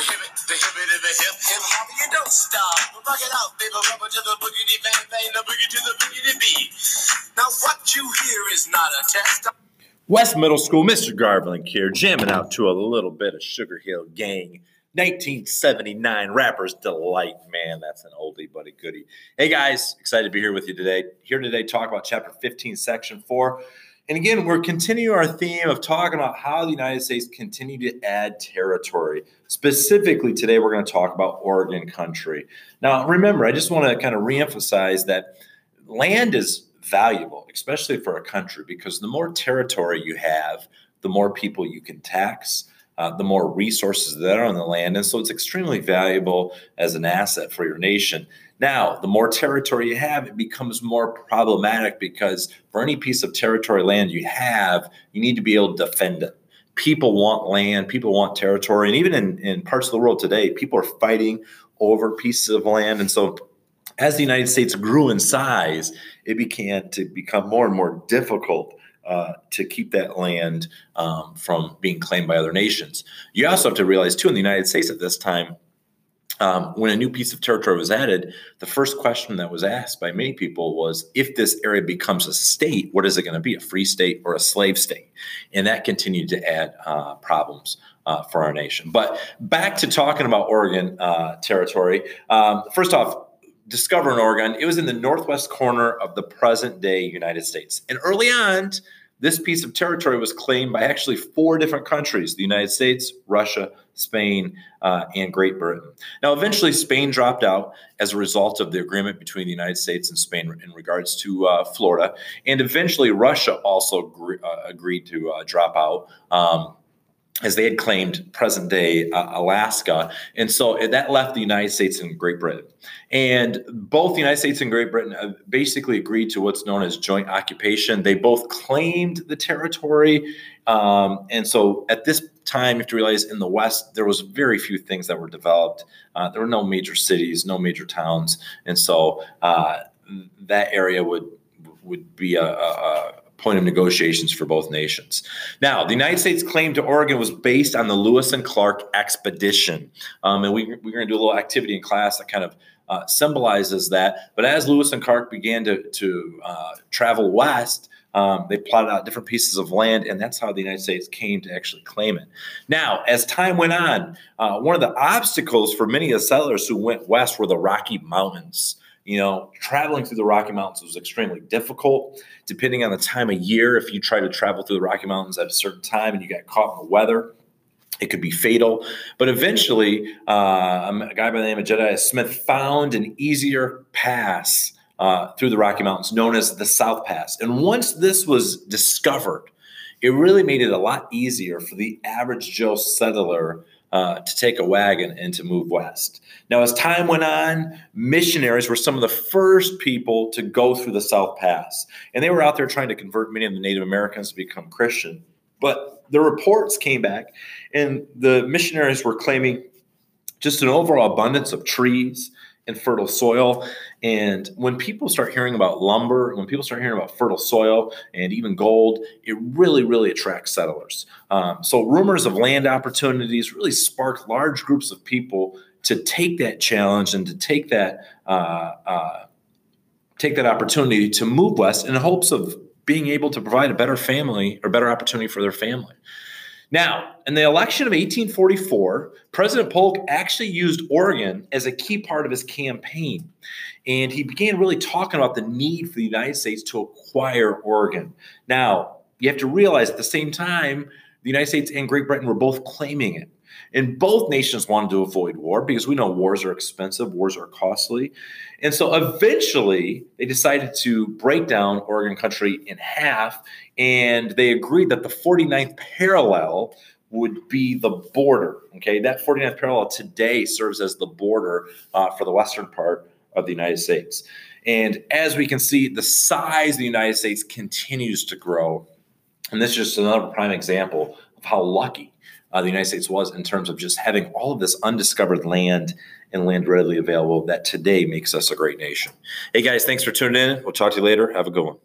The hip, the hip, the hip, hip, hop, you don't stop. Rock it out, baby, rubber to the boogity bang bang, the boogie to the boogity beat. Now what you hear is not a test. West Middle School, Mr. Garvelink here, jamming out to a little bit of Sugar Hill Gang. 1979 Rapper's Delight. Man, that's an oldie but a goodie. Hey guys, excited to be here with you today. Here today, talk about chapter 15, section 4. And again, we're continuing our theme of talking about how the United States continue to add territory. Specifically, today we're going to talk about Oregon country. Now, remember, I just want to kind of reemphasize that land is valuable, especially for a country, because the more territory you have, the more people you can tax, uh, the more resources that are on the land. And so it's extremely valuable as an asset for your nation. Now, the more territory you have, it becomes more problematic because for any piece of territory land you have, you need to be able to defend it. People want land, people want territory. And even in, in parts of the world today, people are fighting over pieces of land. And so as the United States grew in size, it began to become more and more difficult uh, to keep that land um, from being claimed by other nations. You also have to realize, too, in the United States at this time, um, when a new piece of territory was added, the first question that was asked by many people was if this area becomes a state, what is it going to be, a free state or a slave state? And that continued to add uh, problems uh, for our nation. But back to talking about Oregon uh, territory. Um, first off, discovering Oregon, it was in the northwest corner of the present day United States. And early on, this piece of territory was claimed by actually four different countries the United States, Russia, Spain, uh, and Great Britain. Now, eventually, Spain dropped out as a result of the agreement between the United States and Spain in regards to uh, Florida. And eventually, Russia also agree, uh, agreed to uh, drop out. Um, as they had claimed present day uh, Alaska. And so that left the United States and Great Britain. And both the United States and Great Britain uh, basically agreed to what's known as joint occupation. They both claimed the territory. Um, and so at this time, you have to realize in the West, there was very few things that were developed. Uh, there were no major cities, no major towns. And so uh, that area would would be a, a, point of negotiations for both nations. Now, the United States claim to Oregon was based on the Lewis and Clark expedition. Um, and we, we're going to do a little activity in class that kind of uh, symbolizes that. But as Lewis and Clark began to, to uh, travel west, um, they plotted out different pieces of land, and that's how the United States came to actually claim it. Now, as time went on, uh, one of the obstacles for many of the settlers who went west were the Rocky Mountains. You know, traveling through the Rocky Mountains was extremely difficult. Depending on the time of year, if you try to travel through the Rocky Mountains at a certain time and you got caught in the weather, it could be fatal. But eventually, uh, a guy by the name of Jedediah Smith found an easier pass uh, through the Rocky Mountains known as the South Pass. And once this was discovered, it really made it a lot easier for the average Joe settler uh, to take a wagon and to move west. Now, as time went on, missionaries were some of the first people to go through the South Pass. And they were out there trying to convert many of the Native Americans to become Christian. But the reports came back, and the missionaries were claiming just an overall abundance of trees and fertile soil. And when people start hearing about lumber, when people start hearing about fertile soil and even gold, it really, really attracts settlers. Um, so rumors of land opportunities really spark large groups of people to take that challenge and to take that uh, uh, take that opportunity to move west in hopes of being able to provide a better family or better opportunity for their family. Now, in the election of 1844, President Polk actually used Oregon as a key part of his campaign. And he began really talking about the need for the United States to acquire Oregon. Now, you have to realize at the same time, the United States and Great Britain were both claiming it. And both nations wanted to avoid war because we know wars are expensive, wars are costly. And so eventually they decided to break down Oregon country in half and they agreed that the 49th parallel would be the border. Okay, that 49th parallel today serves as the border uh, for the western part of the United States. And as we can see, the size of the United States continues to grow. And this is just another prime example of how lucky uh, the United States was in terms of just having all of this undiscovered land and land readily available that today makes us a great nation. Hey guys, thanks for tuning in. We'll talk to you later. Have a good one.